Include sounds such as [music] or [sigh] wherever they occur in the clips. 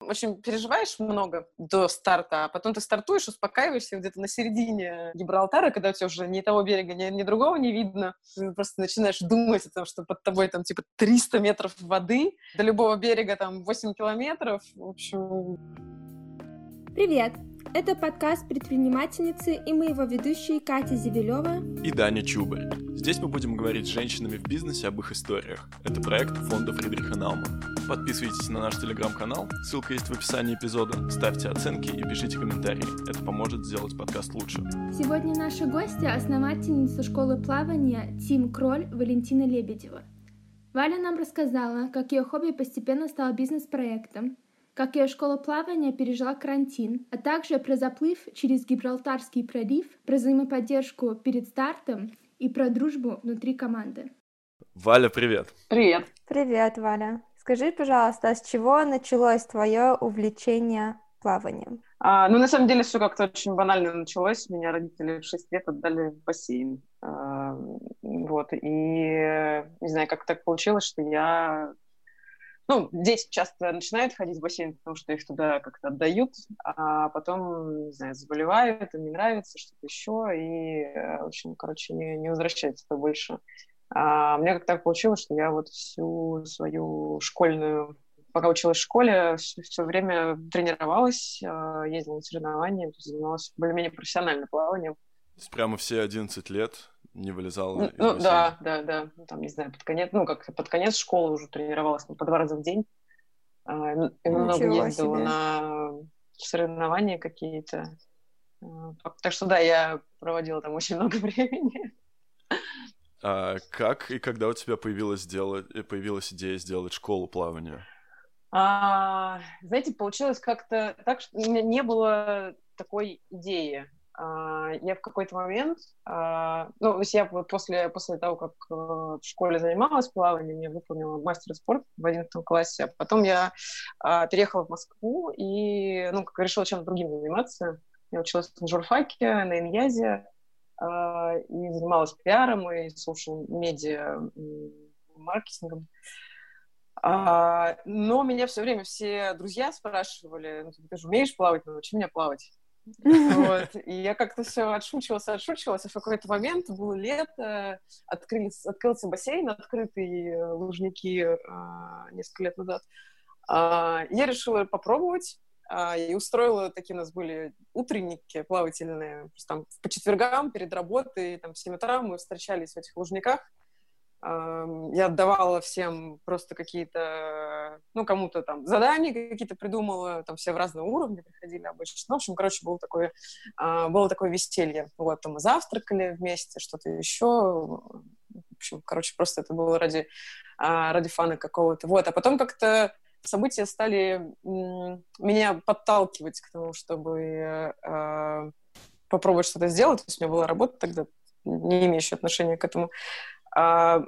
очень переживаешь много до старта, а потом ты стартуешь, успокаиваешься где-то на середине Гибралтара, когда у тебя уже ни того берега, ни, ни другого не видно. Ты просто начинаешь думать о том, что под тобой там типа 300 метров воды, до любого берега там 8 километров. В общем... Привет! Это подкаст предпринимательницы и мы его ведущие Катя Зевелева и Даня Чубарь. Здесь мы будем говорить с женщинами в бизнесе об их историях. Это проект фонда Фридриха Наумана. Подписывайтесь на наш телеграм-канал, ссылка есть в описании эпизода, ставьте оценки и пишите комментарии. Это поможет сделать подкаст лучше. Сегодня наша гостья – основательница школы плавания Тим Кроль Валентина Лебедева. Валя нам рассказала, как ее хобби постепенно стало бизнес-проектом, как ее школа плавания пережила карантин, а также про заплыв через Гибралтарский пролив, про взаимоподдержку перед стартом и про дружбу внутри команды. Валя, привет! Привет! Привет, Валя! Скажи, пожалуйста, с чего началось твое увлечение плаванием? А, ну, на самом деле, все как-то очень банально началось. Меня родители в 6 лет отдали в бассейн. А, вот, и не знаю, как так получилось, что я ну, дети часто начинают ходить в бассейн, потому что их туда как-то отдают, а потом, не знаю, заболевают, им не нравится, что-то еще, и, э, в общем, короче, не, не возвращаются туда больше. А мне как так получилось, что я вот всю свою школьную, пока училась в школе, все, все время тренировалась, э, ездила на соревнования, занималась более-менее профессиональным плаванием. Прямо все 11 лет не вылезала? Ну, ну да, да, да. Ну, там, не знаю, под конец, ну, как под конец школы уже тренировалась ну, по два раза в день. А, и много ездила себе. на соревнования какие-то. А, так что да, я проводила там очень много [laughs] времени. А как и когда у тебя появилась, сделать, появилась идея сделать школу плавания? А, знаете, получилось как-то так, что у меня не было такой идеи. А, я в какой-то момент, а, ну, то есть я после, после того, как э, в школе занималась плаванием, я выполнила мастер спорта в 11 классе, а потом я а, переехала в Москву и, ну, как решила чем-то другим заниматься. Я училась на журфаке, на Иньязе, и занималась пиаром и social медиа маркетингом. но меня все время все друзья спрашивали, ну, ты же умеешь плавать, ну, научи меня плавать. Вот. [laughs] И я как-то все отшучивалась, отшучивалась, и в какой-то момент было лето, открылись, открылся бассейн, открытые лужники а, несколько лет назад. А, я решила попробовать, а, и устроила, такие у нас были утренники плавательные, там по четвергам перед работой, там в 7 утра мы встречались в этих лужниках, я отдавала всем просто какие-то, ну, кому-то там задания какие-то придумала, там все в разные уровни приходили обычно. Ну, в общем, короче, было такое, а, было такое веселье. Вот, там мы завтракали вместе, что-то еще. В общем, короче, просто это было ради, а, ради фана какого-то. Вот, а потом как-то события стали меня подталкивать к тому, чтобы э, попробовать что-то сделать. То есть у меня была работа тогда, не имеющая отношения к этому. А,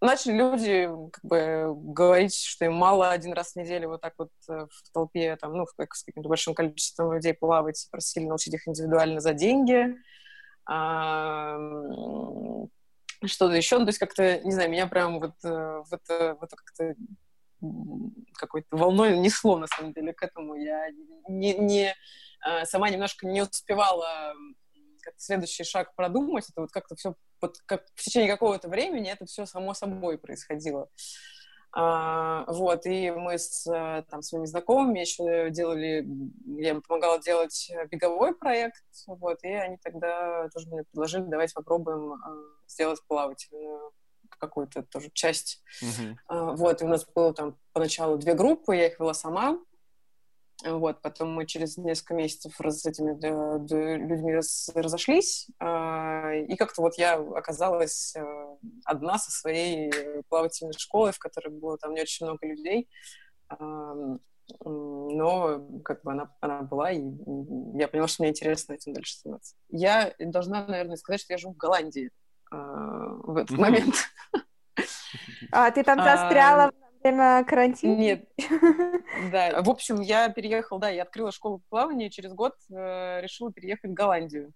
начали люди как бы говорить, что им мало один раз в неделю вот так вот э, в толпе, там, ну, с каким-то большим количеством людей плавать, просили научить их индивидуально за деньги. А, что-то еще, ну, то есть как-то, не знаю, меня прям вот э, в это, в это как-то какой-то волной несло, на самом деле, к этому. Я не, не, а, сама немножко не успевала следующий шаг продумать. Это вот как-то все вот как в течение какого-то времени это все само собой происходило. А, вот, и мы с там, своими знакомыми еще делали, я им помогала делать беговой проект, вот, и они тогда тоже мне предложили, давайте попробуем а, сделать плавательную какую-то тоже часть. Uh-huh. А, вот, и у нас было там поначалу две группы, я их вела сама, вот, потом мы через несколько месяцев с этими да, да, людьми раз, разошлись, э, и как-то вот я оказалась э, одна со своей плавательной школой, в которой было там не очень много людей, э, но как бы она, она была, и я поняла, что мне интересно этим дальше заниматься. Я должна, наверное, сказать, что я живу в Голландии э, в этот момент. [laughs] А, ты там застряла время карантина? Нет. [laughs] Да. В общем, я переехала, да, я открыла школу плавания, через год э, решила переехать в Голландию.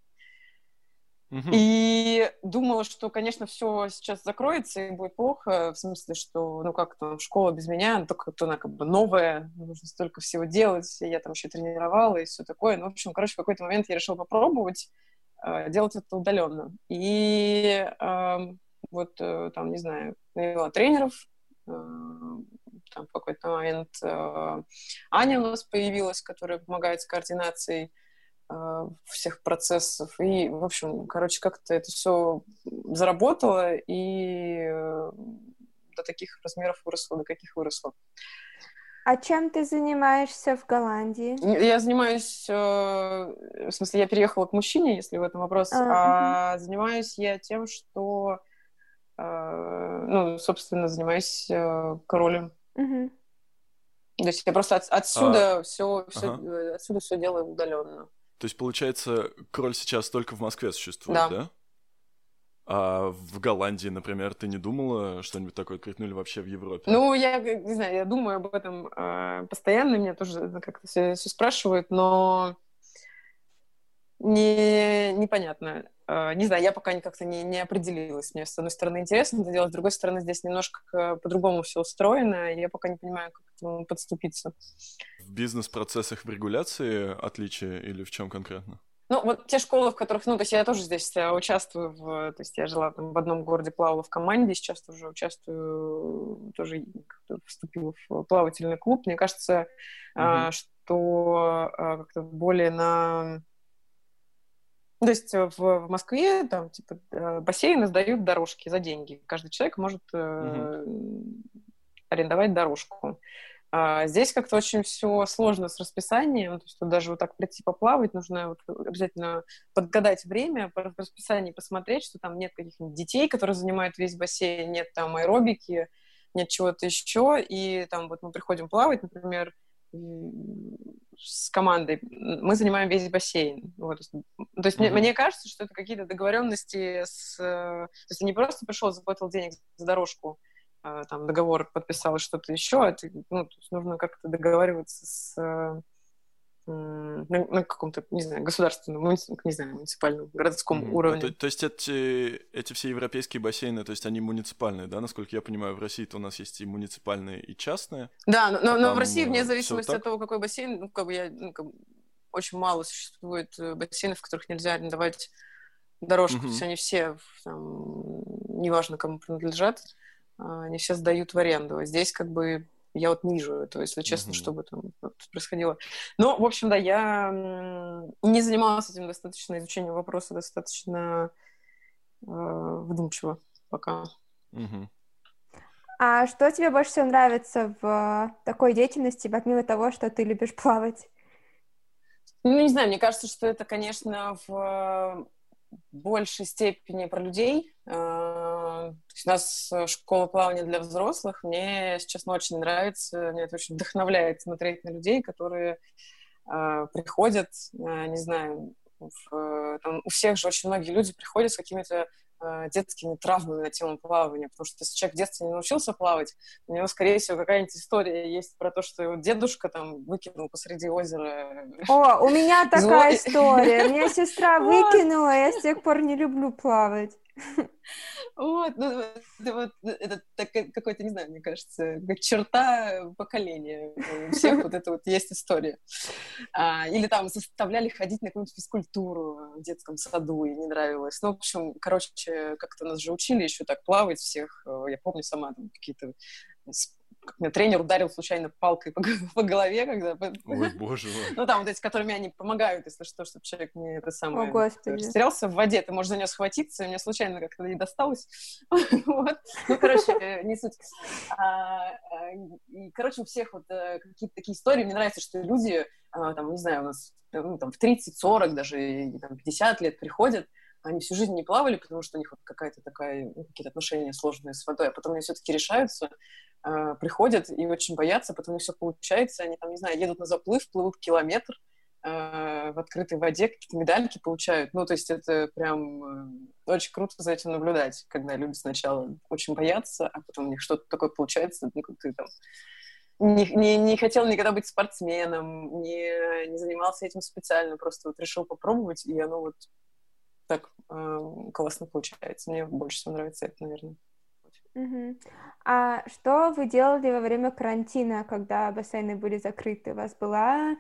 И думала, что, конечно, все сейчас закроется и будет плохо, в смысле, что, ну, как то школа без меня, ну, только то она как бы новая, нужно столько всего делать, я там еще тренировала и все такое. Ну, в общем, короче, в какой-то момент я решила попробовать э, делать это удаленно. И э, вот э, там, не знаю, наняла тренеров, там в какой-то момент э, Аня у нас появилась, которая помогает с координацией Э, всех процессов. И, в общем, короче, как-то это все заработало и э, до таких размеров выросло, до каких выросло. А чем ты занимаешься в Голландии? Я занимаюсь, в смысле, я переехала к мужчине, если в этом вопрос, а, а угу. занимаюсь я тем, что, ну, собственно, занимаюсь королем. Угу. То есть я просто от, отсюда а, все, все ага. отсюда все делаю удаленно. То есть, получается, кроль сейчас только в Москве существует, да? да? А в Голландии, например, ты не думала что-нибудь такое открыть, ну вообще в Европе? Ну, я не знаю, я думаю об этом э, постоянно, меня тоже как-то все, все спрашивают, но не, непонятно. Э, не знаю, я пока как-то не, не определилась. Мне, с одной стороны, интересно это делать, с другой стороны, здесь немножко по-другому все устроено, и я пока не понимаю, как к этому подступиться бизнес-процессах в регуляции отличие или в чем конкретно? Ну, вот те школы, в которых, ну, то есть я тоже здесь э, участвую, в, то есть я жила там в одном городе, плавала в команде, сейчас тоже участвую, тоже вступила в плавательный клуб. Мне кажется, mm-hmm. что как-то более на... То есть в, в Москве там, типа, э, бассейны сдают дорожки за деньги. Каждый человек может mm-hmm. арендовать дорожку. А здесь как-то очень все сложно с расписанием, то есть даже вот так прийти поплавать, нужно вот обязательно подгадать время, по расписанию посмотреть, что там нет каких-нибудь детей, которые занимают весь бассейн, нет там аэробики, нет чего-то еще, и там вот мы приходим плавать, например, с командой, мы занимаем весь бассейн. Вот. То есть mm-hmm. мне, мне кажется, что это какие-то договоренности с... То есть не просто пришел, заплатил денег за дорожку, а, там договор подписал что-то еще, это, ну, то есть нужно как-то договариваться с э, на, на каком-то, не знаю, государственном, не знаю, муниципальном, городском mm-hmm. уровне. То, то есть эти, эти все европейские бассейны, то есть они муниципальные, да, насколько я понимаю, в России-то у нас есть и муниципальные, и частные. Да, но, но, но в России, вне зависимости от того, какой бассейн, ну, как бы я, ну, как бы, очень мало существует э, бассейнов, в которых нельзя арендовать дорожку, mm-hmm. то есть они все, там, неважно, кому принадлежат, а, они все сдают в аренду. Здесь как бы я вот не вижу этого, если честно, mm-hmm. что бы там происходило. Но, в общем, да, я не занималась этим достаточно, изучением вопроса достаточно э, вдумчиво пока. Mm-hmm. А что тебе больше всего нравится в такой деятельности, помимо того, что ты любишь плавать? Ну, не знаю, мне кажется, что это, конечно, в большей степени про людей. А, у нас школа плавания для взрослых. Мне, если честно, очень нравится, мне это очень вдохновляет смотреть на людей, которые а, приходят, а, не знаю, в, там, у всех же очень многие люди приходят с какими-то Э, детскими травмами на тему плавания, потому что если человек в детстве не научился плавать, у него, скорее всего, какая-нибудь история есть про то, что его дедушка там выкинул посреди озера. О, у меня [laughs] такая история. Меня сестра [laughs] выкинула, я с тех пор не люблю плавать. [laughs] Вот, ну, это, вот, это какой-то, не знаю, мне кажется, черта поколения. У всех вот это вот есть история. А, или там заставляли ходить на какую-нибудь физкультуру в детском саду, и не нравилось. Ну, в общем, короче, как-то нас же учили еще так плавать всех. Я помню сама там какие-то как меня тренер ударил случайно палкой по, по голове, когда... Ой, боже мой. Ну, там вот эти, которыми они помогают, если что, чтобы человек не это самое... О, Господи. Растерялся в воде, ты можешь за нее схватиться, и мне случайно как-то не досталось. [laughs] вот. Ну, короче, не суть. А, а, и, короче, у всех вот э, какие-то такие истории. Мне нравится, что люди, а, там, не знаю, у нас ну, там, в 30-40, даже там, 50 лет приходят, они всю жизнь не плавали, потому что у них вот какая-то такая, ну, какие-то отношения сложные с водой, а потом они все-таки решаются, э, приходят и очень боятся, потом у них все получается, они там, не знаю, едут на заплыв, плывут километр э, в открытой воде, какие-то медальки получают. Ну, то есть это прям э, очень круто за этим наблюдать, когда люди сначала очень боятся, а потом у них что-то такое получается, ну, ты там не, не, не хотел никогда быть спортсменом, не, не занимался этим специально, просто вот решил попробовать, и оно вот так э, классно получается. Мне больше всего нравится это, наверное. Угу. А что вы делали во время карантина, когда бассейны были закрыты? У вас была,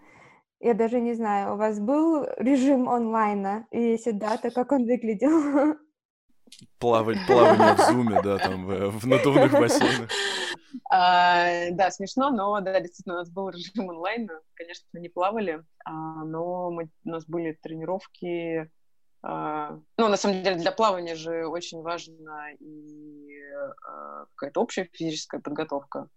я даже не знаю, у вас был режим онлайна? И если да, то как он выглядел? [laughs] Плавать, плавание в зуме, да, там в, в надувных бассейнах. А, да, смешно, но да, действительно, у нас был режим онлайна. Конечно, мы не плавали, а, но мы, у нас были тренировки. А, ну, на самом деле, для плавания же очень важна и какая-то общая физическая подготовка,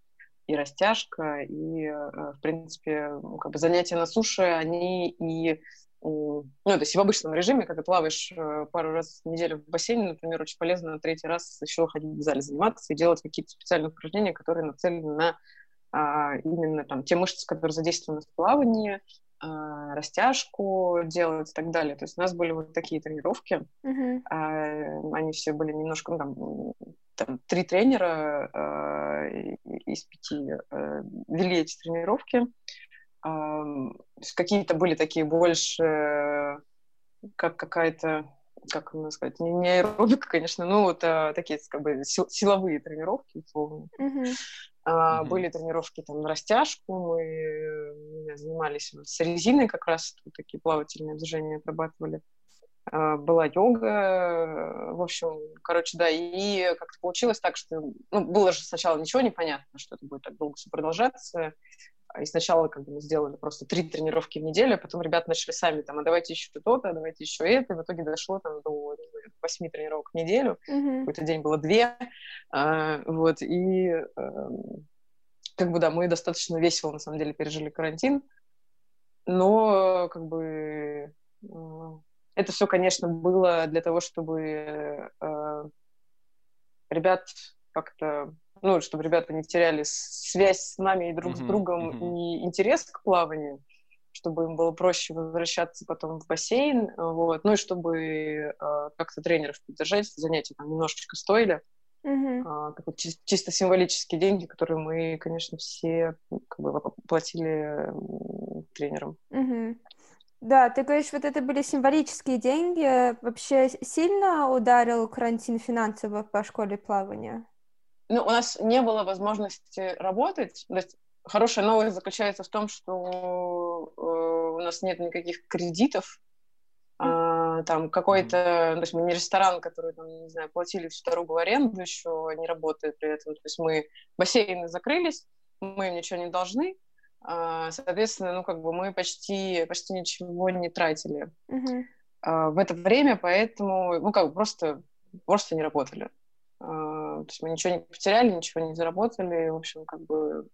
и растяжка, и, а, в принципе, ну, как бы занятия на суше, они и ну, то есть в обычном режиме, когда плаваешь э, пару раз в неделю в бассейне, например, очень полезно на третий раз еще ходить в зале заниматься и делать какие-то специальные упражнения, которые нацелены на а, именно там те мышцы, которые задействованы в плавании, а, растяжку делать и так далее. То есть у нас были вот такие тренировки. Uh-huh. А, они все были немножко, ну, там, там три тренера а, из пяти а, вели эти тренировки какие-то были такие больше, как какая-то, как можно сказать, не, не аэробика, конечно, но вот а, такие как бы силовые тренировки, условно. Uh-huh. А, uh-huh. Были тренировки там на растяжку, мы занимались с резиной как раз, такие плавательные движения отрабатывали. А, была йога, в общем, короче, да, и как-то получилось так, что, ну, было же сначала ничего не понятно, что это будет так долго все продолжаться, и сначала как бы мы сделали просто три тренировки в неделю, а потом ребята начали сами там, а давайте еще то-то, а давайте еще это. И в итоге дошло там до восьми тренировок в неделю. Mm-hmm. Какой-то день было две. А, вот, и а, как бы, да, мы достаточно весело, на самом деле, пережили карантин. Но, как бы, а, это все, конечно, было для того, чтобы а, ребят как-то ну, чтобы ребята не теряли связь с нами и друг mm-hmm. с другом mm-hmm. и интерес к плаванию, чтобы им было проще возвращаться потом в бассейн, вот, ну и чтобы э, как-то тренеров поддержать, занятия там немножечко стоили. Mm-hmm. Э, чи- чисто символические деньги, которые мы, конечно, все как бы платили э, тренерам. Mm-hmm. Да, ты говоришь, вот это были символические деньги. Вообще сильно ударил карантин финансово по школе плавания? ну, у нас не было возможности работать. То есть хорошая новость заключается в том, что э, у нас нет никаких кредитов. А, там какой-то, то есть мы не ресторан, который, там, не знаю, платили всю дорогу в аренду, еще не работает при этом. То есть мы бассейны закрылись, мы им ничего не должны. А, соответственно, ну, как бы мы почти, почти ничего не тратили а, в это время, поэтому, ну, как бы просто, просто не работали. А, то есть мы ничего не потеряли, ничего не заработали. В общем, как бы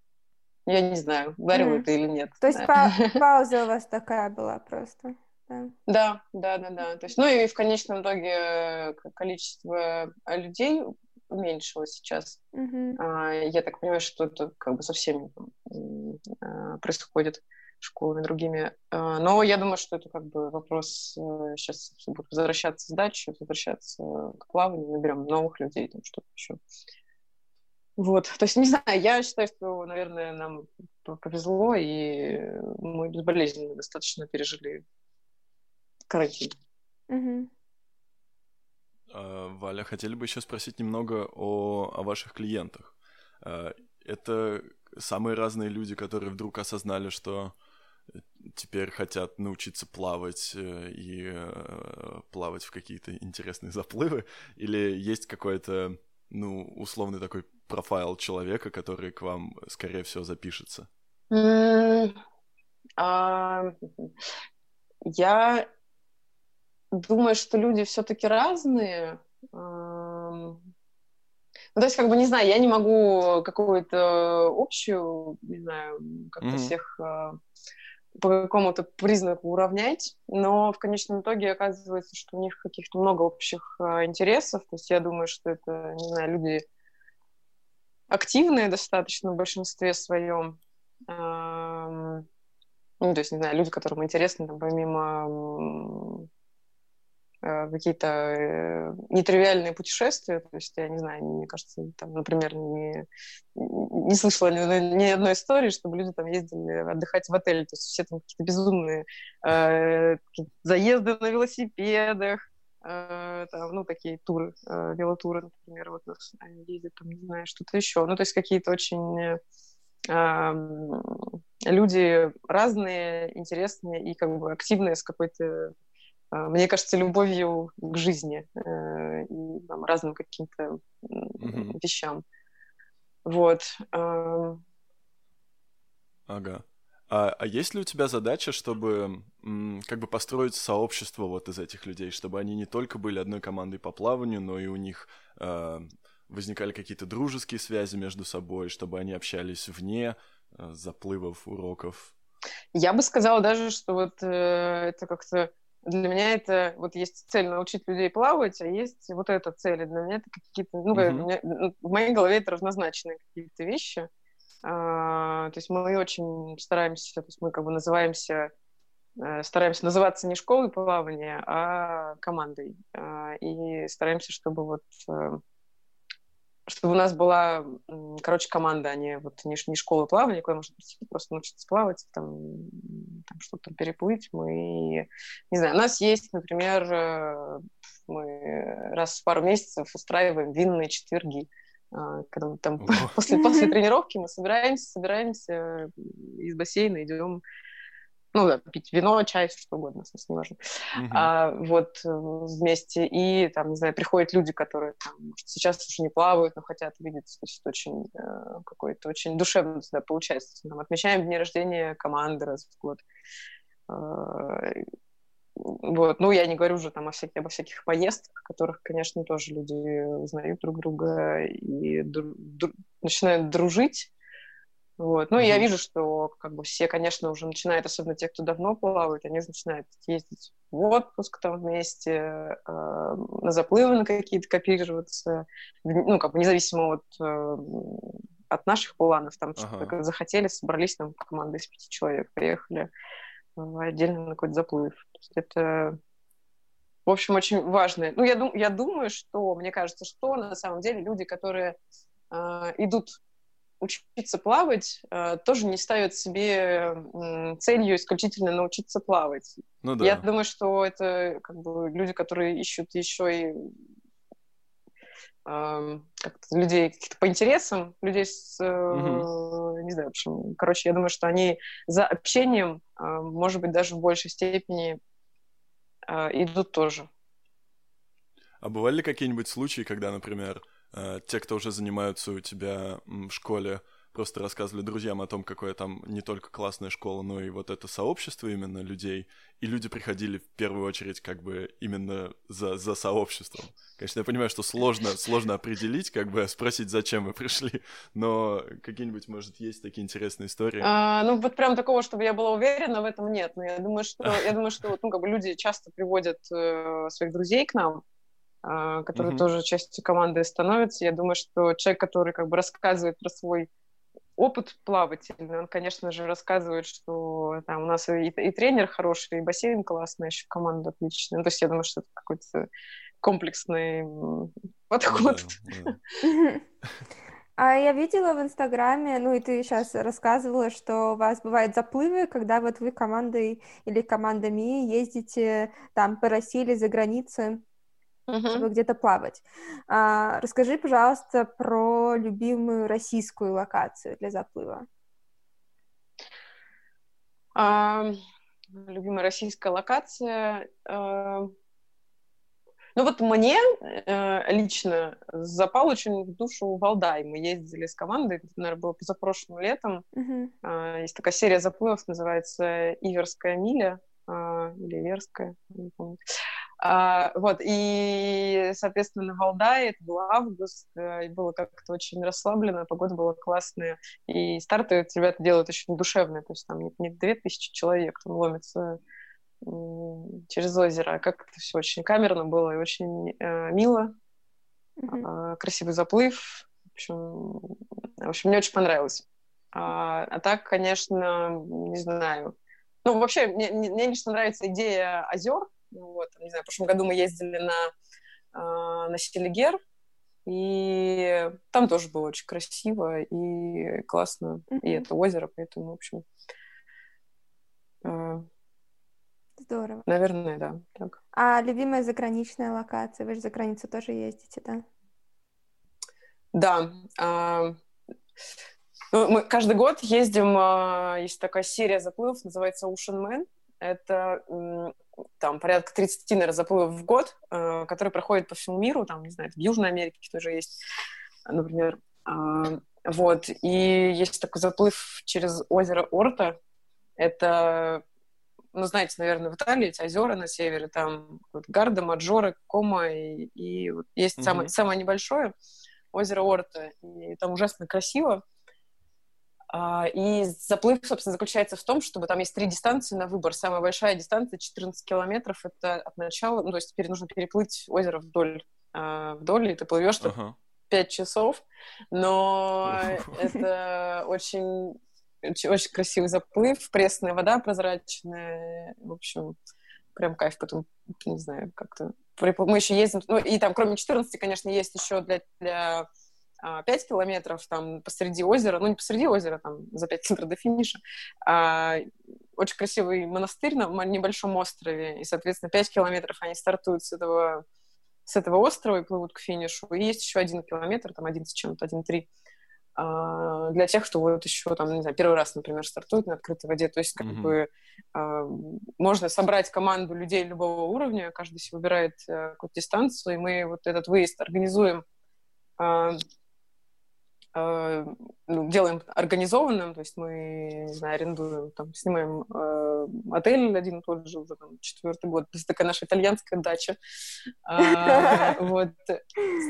я не знаю, ударило mm. это или нет. То есть па- [laughs] пауза у вас такая была просто. Да. да, да, да, да. То есть, ну и в конечном итоге э, количество людей уменьшилось сейчас. Mm-hmm. А, я так понимаю, что это как бы со всеми а, происходит школами другими. А, но я думаю, что это как бы вопрос сейчас э, будут возвращаться с дачи, возвращаться к плаванию, наберем новых людей, там что-то еще. Вот, то есть, не знаю, я считаю, что, наверное, нам повезло, и мы безболезненно достаточно пережили карантин. Угу. Валя, хотели бы еще спросить немного о, о ваших клиентах. А, это самые разные люди, которые вдруг осознали, что теперь хотят научиться плавать э, и э, плавать в какие-то интересные заплывы, или есть какой-то, ну, условный такой профайл человека, который к вам, скорее всего, запишется? А, я думаю, что люди все-таки разные. Ну, то есть, как бы, не знаю, я не могу какую-то общую, не знаю, как-то mm-hmm. всех а, по какому-то признаку уравнять, но в конечном итоге оказывается, что у них каких-то много общих э, интересов. То есть я думаю, что это, не знаю, люди активные достаточно в большинстве своем. Ну, то есть, не знаю, люди, которым интересно, там, помимо какие-то э, нетривиальные путешествия. То есть, я не знаю, мне кажется, там, например, не, не слышала ни, ни одной истории, чтобы люди там ездили отдыхать в отель. То есть все там какие-то безумные э, заезды на велосипедах, э, там, ну, такие туры, э, велотуры, например, вот нас ездят, там, не знаю, что-то еще. Ну, то есть какие-то очень люди разные, интересные и как бы активные с какой-то, мне кажется, любовью к жизни и там, разным каким-то mm-hmm. вещам. Вот. Ага. А, а есть ли у тебя задача, чтобы как бы построить сообщество вот из этих людей, чтобы они не только были одной командой по плаванию, но и у них э, возникали какие-то дружеские связи между собой, чтобы они общались вне э, заплывов, уроков? Я бы сказала даже, что вот э, это как-то для меня это вот есть цель научить людей плавать, а есть вот эта цель. И для меня это какие-то, ну, mm-hmm. в моей голове это равнозначные какие-то вещи. А, то есть мы очень стараемся, то есть мы как бы называемся, э, стараемся называться не школой плавания, а командой. А, и стараемся, чтобы вот э, чтобы у нас была, короче, команда, а не вот не, не школа плавания, куда можно прийти, просто научиться плавать, там, там что-то переплыть. Мы, не знаю, у нас есть, например, э, мы раз в пару месяцев устраиваем винные четверги. А, когда мы там [laughs] после, после тренировки мы собираемся, собираемся из бассейна, идем ну да, пить вино, чай, что угодно, в смысле, не важно. Uh-huh. А, вот э, вместе. И там, не знаю, приходят люди, которые там, может, сейчас уже не плавают, но хотят видеть, значит, очень э, какой-то очень душевно всегда получается. Там, отмечаем дни рождения команды раз в год. А, вот. Ну, я не говорю уже там о всяких, обо всяких поездках, которых, конечно, тоже люди узнают друг друга и дру- дру- начинают дружить. Вот. Ну, mm-hmm. я вижу, что как бы все, конечно, уже начинают, особенно те, кто давно плавают, они начинают ездить в отпуск там вместе, э, на заплывы на какие-то копироваться, ну, как бы независимо от, э, от наших планов, там ага. что-то захотели, собрались там команда из пяти человек, приехали отдельно на какой-то заплыв. То есть это, в общем, очень важно. Ну, я, дум, я думаю, что, мне кажется, что на самом деле люди, которые э, идут учиться плавать, э, тоже не ставят себе э, целью исключительно научиться плавать. Ну, да. Я думаю, что это как бы люди, которые ищут еще и людей каких-то по интересам, людей с, угу. не знаю, в общем, короче, я думаю, что они за общением, э, может быть, даже в большей степени э, идут тоже. А бывали ли какие-нибудь случаи, когда, например, э, те, кто уже занимаются у тебя в школе, просто рассказывали друзьям о том, какое там не только классная школа, но и вот это сообщество именно людей, и люди приходили в первую очередь как бы именно за, за сообществом. Конечно, я понимаю, что сложно, сложно определить, как бы спросить, зачем вы пришли, но какие-нибудь, может, есть такие интересные истории? А, ну, вот прям такого, чтобы я была уверена, в этом нет. Но я думаю, что, я думаю, что ну, как бы люди часто приводят э, своих друзей к нам, э, которые mm-hmm. тоже частью команды становятся. Я думаю, что человек, который как бы рассказывает про свой опыт плавательный. Он, конечно же, рассказывает, что там у нас и, и тренер хороший, и бассейн классный, еще команда отличная. Ну, то есть я думаю, что это какой-то комплексный подход. Да, да. [laughs] А я видела в Инстаграме, ну и ты сейчас рассказывала, что у вас бывают заплывы, когда вот вы командой или командами ездите там по России или за границей uh-huh. чтобы где-то плавать. А, расскажи, пожалуйста, про любимую российскую локацию для заплыва. А, любимая российская локация. А... Ну вот мне э, лично запал очень в душу Валдай. Мы ездили с командой, это, наверное, было позапрошлым летом. Uh-huh. Э, есть такая серия заплывов, называется «Иверская миля» э, или «Иверская», не помню. А, вот, и, соответственно, Валдае, это был август, э, и было как-то очень расслабленно, погода была классная, и старты ребята делают очень душевные, то есть там не, не 2000 человек, там ломится через озеро, а как это все очень камерно было и очень э, мило, mm-hmm. э, красивый заплыв, в общем, в общем, мне очень понравилось. А, а так, конечно, не знаю. Ну, вообще, мне, мне лично нравится идея озер, вот, не знаю, в прошлом году мы ездили на, э, на Селигер, и там тоже было очень красиво и классно, mm-hmm. и это озеро, поэтому, в общем... Э... Здорово. Наверное, да. Так. А любимая заграничная локация? Вы же за границу тоже ездите, да? Да. А, ну, мы каждый год ездим, а, есть такая серия заплывов, называется Ocean Man. Это там порядка 30, наверное, заплывов в год, а, которые проходят по всему миру, там, не знаю, в Южной Америке тоже есть, например. А, вот, и есть такой заплыв через озеро Орта. Это, ну, знаете, наверное, в Италии эти озера на севере, там вот, Гарда, Маджора, Кома, и, и вот есть mm-hmm. самое, самое небольшое озеро Орта, и там ужасно красиво. А, и заплыв, собственно, заключается в том, чтобы там есть три дистанции на выбор. Самая большая дистанция 14 километров. Это от начала, ну, то есть теперь нужно переплыть озеро вдоль, а, вдоль, и ты плывешь uh-huh. 5 часов. Но это очень, очень, очень красивый заплыв, пресная вода прозрачная. В общем, прям кайф. Потом, не знаю, как-то... Мы еще ездим... Ну, и там, кроме 14, конечно, есть еще для, для 5 а, километров там посреди озера, ну не посреди озера, там за 5 километров до финиша, а, очень красивый монастырь на небольшом острове, и, соответственно, 5 километров они стартуют с этого, с этого острова и плывут к финишу. И есть еще один километр, там один с чем-то, один три, а, для тех, кто вот еще там, не знаю, первый раз, например, стартует на открытой воде. То есть как mm-hmm. бы а, можно собрать команду людей любого уровня, каждый себе выбирает а, какую-то дистанцию, и мы вот этот выезд организуем а, ну, делаем организованным, то есть мы, не знаю, арендуем, там, снимаем э, отель один и тот же уже там, четвертый год, то есть такая наша итальянская дача. А, [laughs] вот,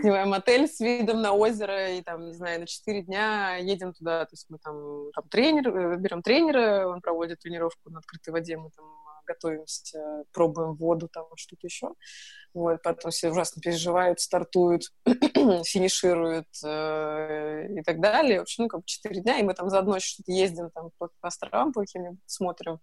снимаем отель с видом на озеро, и там, не знаю, на четыре дня едем туда, то есть мы там, там тренер, э, берем тренера, он проводит тренировку на открытой воде, мы там готовимся, пробуем воду, там что-то еще. Вот, потом все ужасно переживают, стартуют, [clears throat] финишируют э, и так далее. В общем, ну, как четыре дня, и мы там заодно что-то ездим там по, по островам, по каким-нибудь смотрим.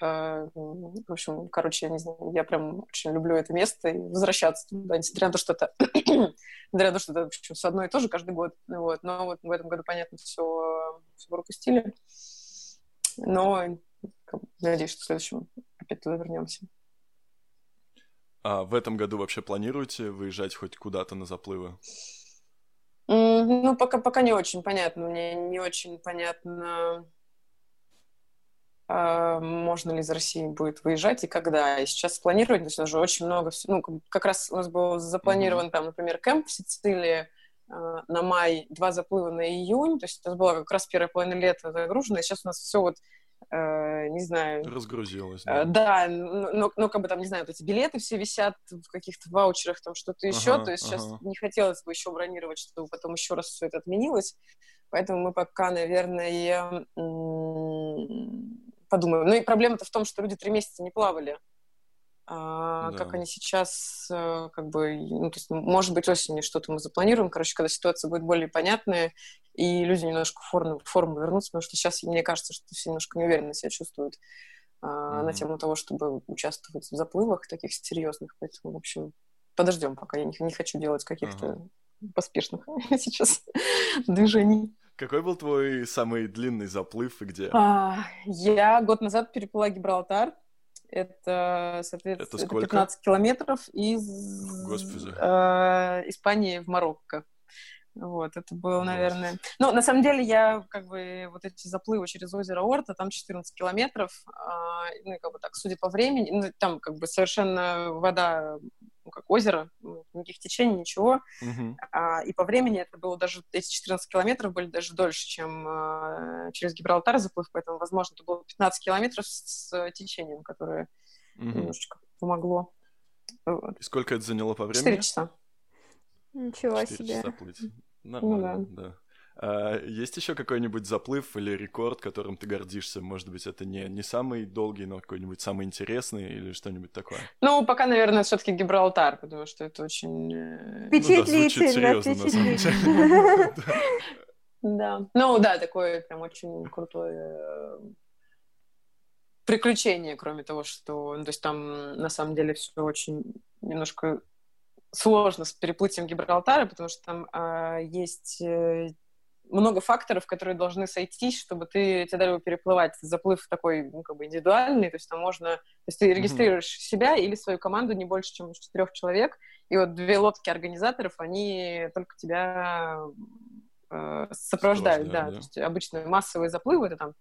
Э, в общем, короче, я не знаю, я прям очень люблю это место и возвращаться туда, несмотря на то, что это, [clears throat] несмотря на то, что это в общем, все одно и то же каждый год. Вот. Но вот в этом году, понятно, все, все пропустили. Но надеюсь, что в следующем опять туда вернемся. А в этом году вообще планируете выезжать хоть куда-то на заплывы? ну, пока, пока не очень понятно. Мне не очень понятно, а, можно ли из России будет выезжать и когда. И сейчас планировать, то есть уже очень много, ну, как раз у нас был запланирован mm-hmm. там, например, кемп в Сицилии, а, на май, два заплыва на июнь, то есть у нас была как раз первая половина лета загружена, и сейчас у нас все вот не знаю... Разгрузилась. Э, да, но, но как бы там, не знаю, вот эти билеты все висят в каких-то ваучерах, там что-то еще, ага, то есть ага. сейчас не хотелось бы еще бронировать, чтобы потом еще раз все это отменилось, поэтому мы пока, наверное, подумаем. Ну и проблема-то в том, что люди три месяца не плавали. А, да. Как они сейчас, э, как бы, ну, то есть, может быть, осенью что-то мы запланируем, короче, когда ситуация будет более понятная, и люди немножко в форму, в форму вернутся, потому что сейчас, мне кажется, что все немножко неуверенно себя чувствуют mm-hmm. на тему того, чтобы участвовать в заплывах таких серьезных, поэтому, в общем, подождем пока, я не, не хочу делать каких-то uh-huh. поспешных [laughs] сейчас движений. Какой был твой самый длинный заплыв и где? А, я год назад переплыла Гибралтар, это, соответственно, это, это 15 километров из э, Испании в Марокко. Вот, это было, наверное... Ну, на самом деле, я, как бы, вот эти заплывы через озеро Орта, там 14 километров, э, ну, как бы так, судя по времени, ну, там, как бы, совершенно вода, ну, как озеро, ну, никаких течений, ничего, uh-huh. а, и по времени это было даже, эти 14 километров были даже дольше, чем э, через Гибралтар заплыв, поэтому, возможно, это было 15 километров с, с течением, которое uh-huh. немножечко помогло. Вот. И сколько это заняло по времени? 4 часа. Ничего себе. Часа плыть. Нормально, ну, да. да. А, есть еще какой-нибудь заплыв или рекорд, которым ты гордишься? Может быть, это не, не самый долгий, но какой-нибудь самый интересный или что-нибудь такое? Ну, пока, наверное, все-таки Гибралтар, потому что это очень... Э, впечатлительно, ну, да, впечатлительно. Да. Ну, да, такое прям очень крутое э, приключение, кроме того, что... Ну, то есть там, на самом деле, все очень немножко сложно с переплытием Гибралтара, потому что там а, есть э, много факторов, которые должны сойтись, чтобы ты тебе дали переплывать. Заплыв такой, ну, как бы индивидуальный, то есть там можно... То есть ты регистрируешь mm-hmm. себя или свою команду не больше, чем четырех человек, и вот две лодки организаторов, они только тебя э, сопровождают, да. да. То есть обычно массовые заплывы, это там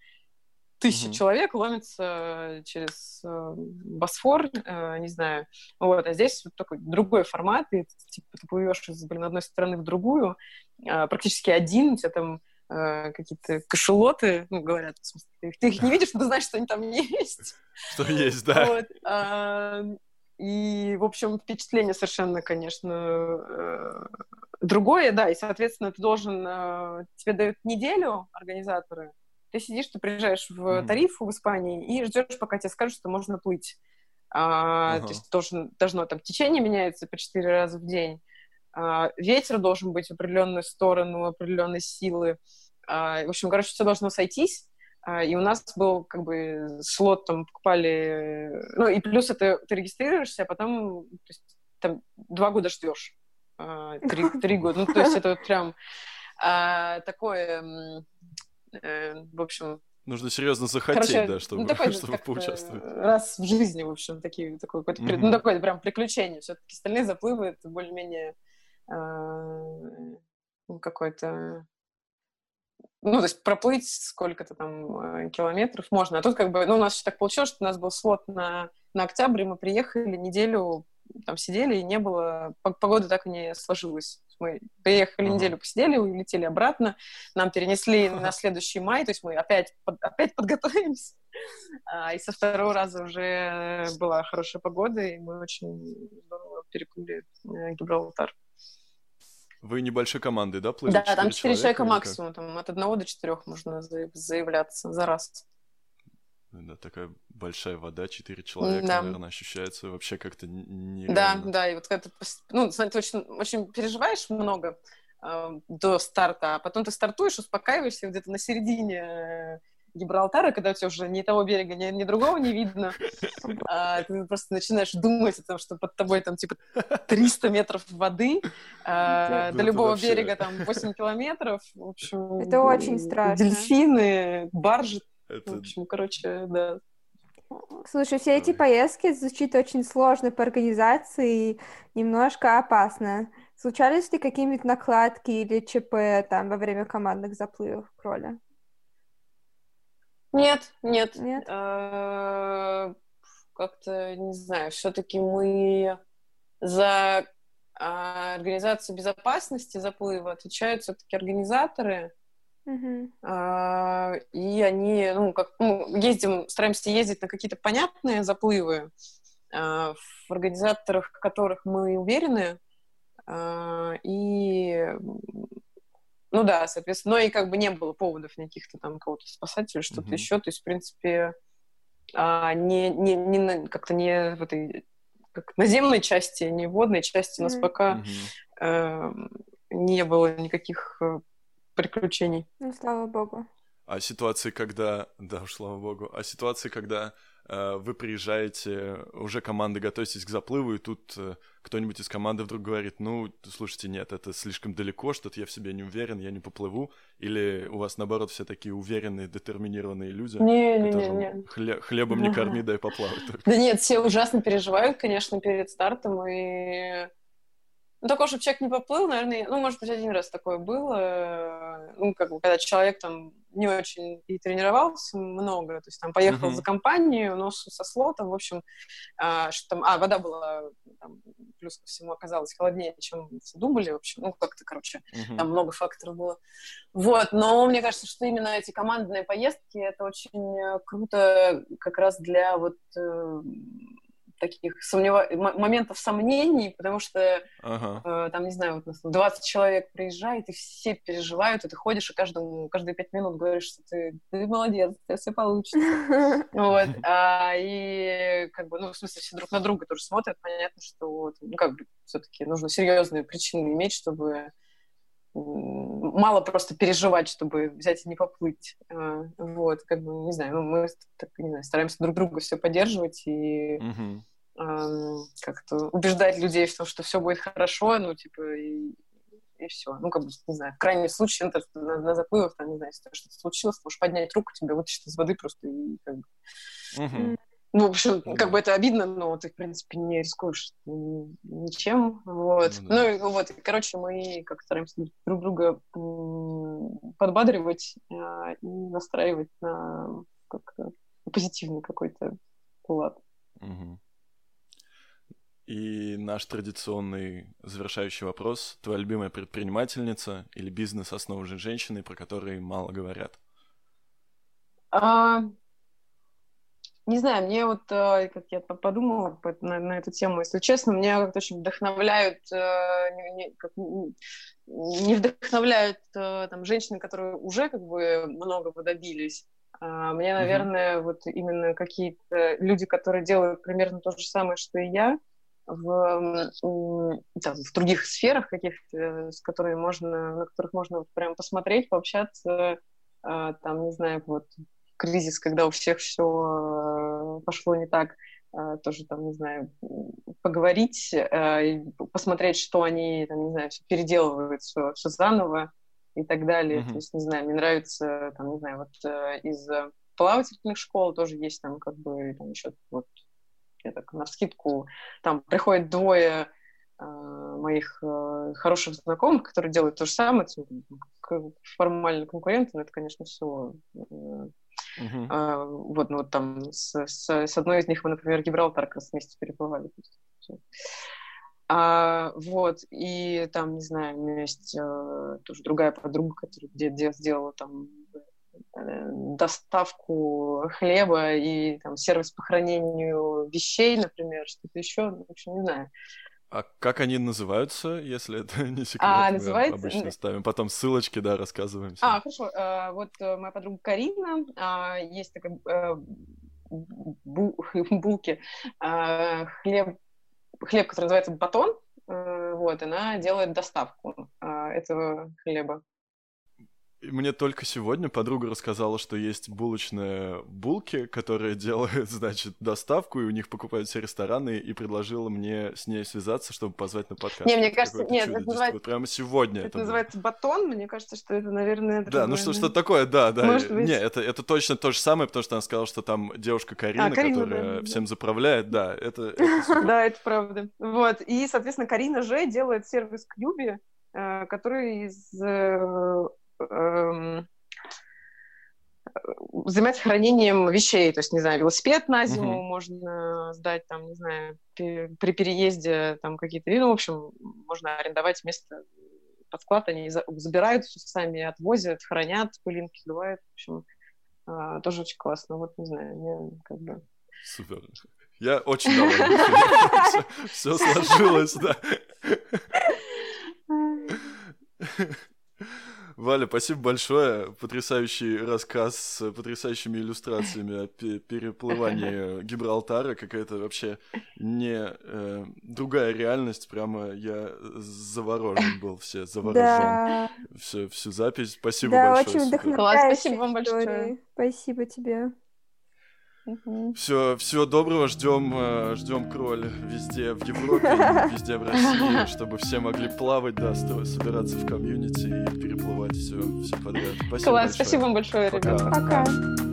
тысяча mm-hmm. человек ломятся через э, Босфор, э, не знаю. Вот, а здесь вот такой другой формат, и типа, ты плывешь из, блин, одной стороны в другую, э, практически один, у тебя там э, какие-то кошелоты, ну, говорят, в смысле, ты, ты их не видишь, но ты знаешь, что они там [laughs] есть. Что есть, да. Вот, э, и, в общем, впечатление совершенно, конечно, э, другое, да, и, соответственно, ты должен, э, тебе дают неделю организаторы, ты сидишь, ты приезжаешь в mm-hmm. Тарифу в Испании и ждешь, пока тебе скажут, что можно плыть. А, uh-huh. То есть должен, должно там течение меняется по четыре раза в день. А, ветер должен быть в определенную сторону, определенной силы. А, в общем, короче, все должно сойтись. А, и у нас был как бы слот, там покупали... Ну, и плюс это ты регистрируешься, а потом то есть, там два года ждешь. А, три, три года. Ну, то есть это вот прям а, такое Э, в общем... Нужно серьезно захотеть, Короче, да, чтобы, ну, такой, [laughs] чтобы поучаствовать. Раз в жизни, в общем, такие, такое, mm-hmm. ну, такое прям приключение. Все-таки остальные заплывы это более-менее э, ну, какой-то ну, то есть проплыть сколько-то там э, километров можно. А тут как бы, ну, у нас еще так получилось, что у нас был слот на, на октябрь, и мы приехали, неделю там сидели, и не было, погода так и не сложилась. Мы приехали uh-huh. неделю, посидели, улетели обратно, нам перенесли uh-huh. на следующий май, то есть мы опять, под, опять [laughs] подготовились. А, и со второго раза уже была хорошая погода, и мы очень здорово переплыли э, Гибралтар. Вы небольшой командой, да, плыли? Да, там четыре человека максимум, там от одного до четырех можно заявляться за раз. Да, такая большая вода, четыре человека, да. наверное, ощущается вообще как-то нереально. Да, да, и вот это, ну, ты очень, очень переживаешь много э, до старта, а потом ты стартуешь, успокаиваешься где-то на середине э, Гибралтара, когда у тебя уже ни того берега, ни, ни другого не видно, а, ты просто начинаешь думать о том, что под тобой там типа 300 метров воды, а, до любого берега там 8 километров, в общем... Это очень страшно. Дельфины, баржи это... В общем, короче, да. Слушай, все эти поездки звучит очень сложно по организации и немножко опасно. Случались ли какие-нибудь накладки или ЧП там во время командных заплывов кроля? Нет, нет. Нет? А, как-то, не знаю, все-таки мы за а, организацию безопасности заплыва отвечают все-таки организаторы. Uh-huh. И они, ну, как, ну, ездим, стараемся ездить на какие-то понятные заплывы, а, в организаторах которых мы уверены, а, и, ну да, соответственно, но и как бы не было поводов никаких-то там кого-то спасать или что-то uh-huh. еще, то есть, в принципе, не, не, не как-то не в этой как наземной части, не водной части, у нас uh-huh. пока э, не было никаких э, приключений. Ну, слава богу. А ситуации, когда... Да уж, слава богу. А ситуации, когда э, вы приезжаете, уже команда готовитесь к заплыву, и тут э, кто-нибудь из команды вдруг говорит, ну, слушайте, нет, это слишком далеко, что-то я в себе не уверен, я не поплыву. Или у вас, наоборот, все такие уверенные, детерминированные люди? Не-не-не. Хле- хлебом не корми, дай поплавать. Да нет, все ужасно переживают, конечно, перед стартом, и ну, такого, чтобы человек не поплыл, наверное, ну, может быть, один раз такое было, ну, как бы, когда человек там не очень и тренировался много, то есть там поехал uh-huh. за компанию, но со слотом, в общем, а, что там, а, вода была, там, плюс ко всему оказалась холоднее, чем думали, в общем, ну, как-то, короче, uh-huh. там много факторов было. Вот, но мне кажется, что именно эти командные поездки, это очень э, круто как раз для вот э, таких сомнева... моментов сомнений, потому что ага. э, там, не знаю, вот 20 человек приезжает, и все переживают, и ты ходишь, и каждому, каждые пять минут говоришь, что ты, ты молодец, у тебя все получится. [laughs] Вот. А, и как бы, ну, в смысле, все друг на друга тоже смотрят, понятно, что вот, ну, как бы все-таки нужно серьезные причины иметь, чтобы мало просто переживать, чтобы взять и не поплыть. А, вот, как бы, не знаю, ну, мы так, не знаю, стараемся друг друга все поддерживать и угу как-то убеждать людей в том, что все будет хорошо, ну, типа, и, и все. Ну, как бы, не знаю, в крайнем случае, на, на, на заплывах, там, не знаю, если что-то случилось, можешь поднять руку, тебя вытащит из воды просто и как бы... Мгм. Ну, в общем, как бы это обидно, но ты, в принципе, не рискуешь ничем, вот. Ну Ну, да. и вот, и, короче, мы как стараемся друг друга подбадривать а, и настраивать на как-то позитивный какой-то лад. Мгм. И наш традиционный завершающий вопрос. Твоя любимая предпринимательница или бизнес, основанный женщиной, про который мало говорят? А, не знаю, мне вот, э, как я по- подумала по- на, на эту тему, если честно, меня как-то очень вдохновляют, э, не, как, не вдохновляют э, там женщины, которые уже как бы многого добились. А, Мне, наверное, вот именно какие-то люди, которые делают примерно то же самое, что и я, в, там, в других сферах каких-то, с которыми можно, на которых можно вот прям посмотреть, пообщаться, а, там, не знаю, вот кризис, когда у всех все пошло не так, а, тоже там, не знаю, поговорить, а, посмотреть, что они, там, не знаю, всё переделывают, все, заново и так далее. Мгм. То есть, не знаю, мне нравится, там, не знаю, вот э, из э, плавательных школ тоже есть там как бы там еще вот я так на скидку там приходят двое э, моих э, хороших знакомых, которые делают то же самое, к- формально конкуренты, но это, конечно, все Мгм. а, вот, ну, вот там с, с, с одной из них мы, например, Гибралтар как раз вместе переплывали. А, вот, и там, не знаю, у меня есть э, тоже другая подруга, которая где, где сделала там доставку хлеба и там сервис по хранению вещей, например, что-то еще, ну, в общем, не знаю. А как они называются, если это [laughs] не секрет? А, Мы называется- обычно ставим. Потом ссылочки, да, рассказываем. всем. А, хорошо. э, Вот э, моя подруга Карина, а, есть такая э, бу- [laughs] булки, а, хлеб, хлеб, который называется батон, э, вот, она делает доставку а, этого хлеба. Мне только сегодня подруга рассказала, что есть булочные булки, которые [laughs] делают, значит, доставку, и у них покупают все рестораны, и предложила мне с ней связаться, чтобы позвать на подкаст. Не, мне Это кажется, нет, это называется- Вот прямо сегодня Это, это было. называется батон, мне кажется, что это, наверное, Да, ну другое, что, что такое, да, да. Может быть. Не, это, это точно то же самое, потому что она сказала, что там девушка Карина, А, Карина, которая да, да, да. всем заправляет, да, это. [laughs] Да, это правда. Вот. И, соответственно, Карина же делает сервис Кьюби, э, который из, э, эм, занимается хранением вещей. То есть, не знаю, велосипед на зиму Мгм. можно сдать, там, не знаю, при переезде там какие-то... Ну, в общем, можно арендовать место под склад, они за- забирают всё сами, отвозят, хранят, пылинки сдувают. В общем, а, тоже очень классно. Вот, не знаю, мне как бы... Супер. Я очень доволен. Все сложилось, да. [laughs] Валя, спасибо большое. Потрясающий рассказ с потрясающими иллюстрациями о пе- переплывании [laughs] Гибралтара. Какая-то вообще не э, другая реальность. Прямо я заворожен был, все заворожен. Да, Все, всю запись. Спасибо да, большое. очень Класс, спасибо вам большое. Спасибо тебе. Мгм. Все, всего доброго, ждем, ждем кроль везде в Европе, [laughs] везде в России, чтобы все могли плавать, да, собираться в комьюнити и переплывать все, все подряд. Спасибо Класс, большое. спасибо вам большое, Пока. ребята. Пока.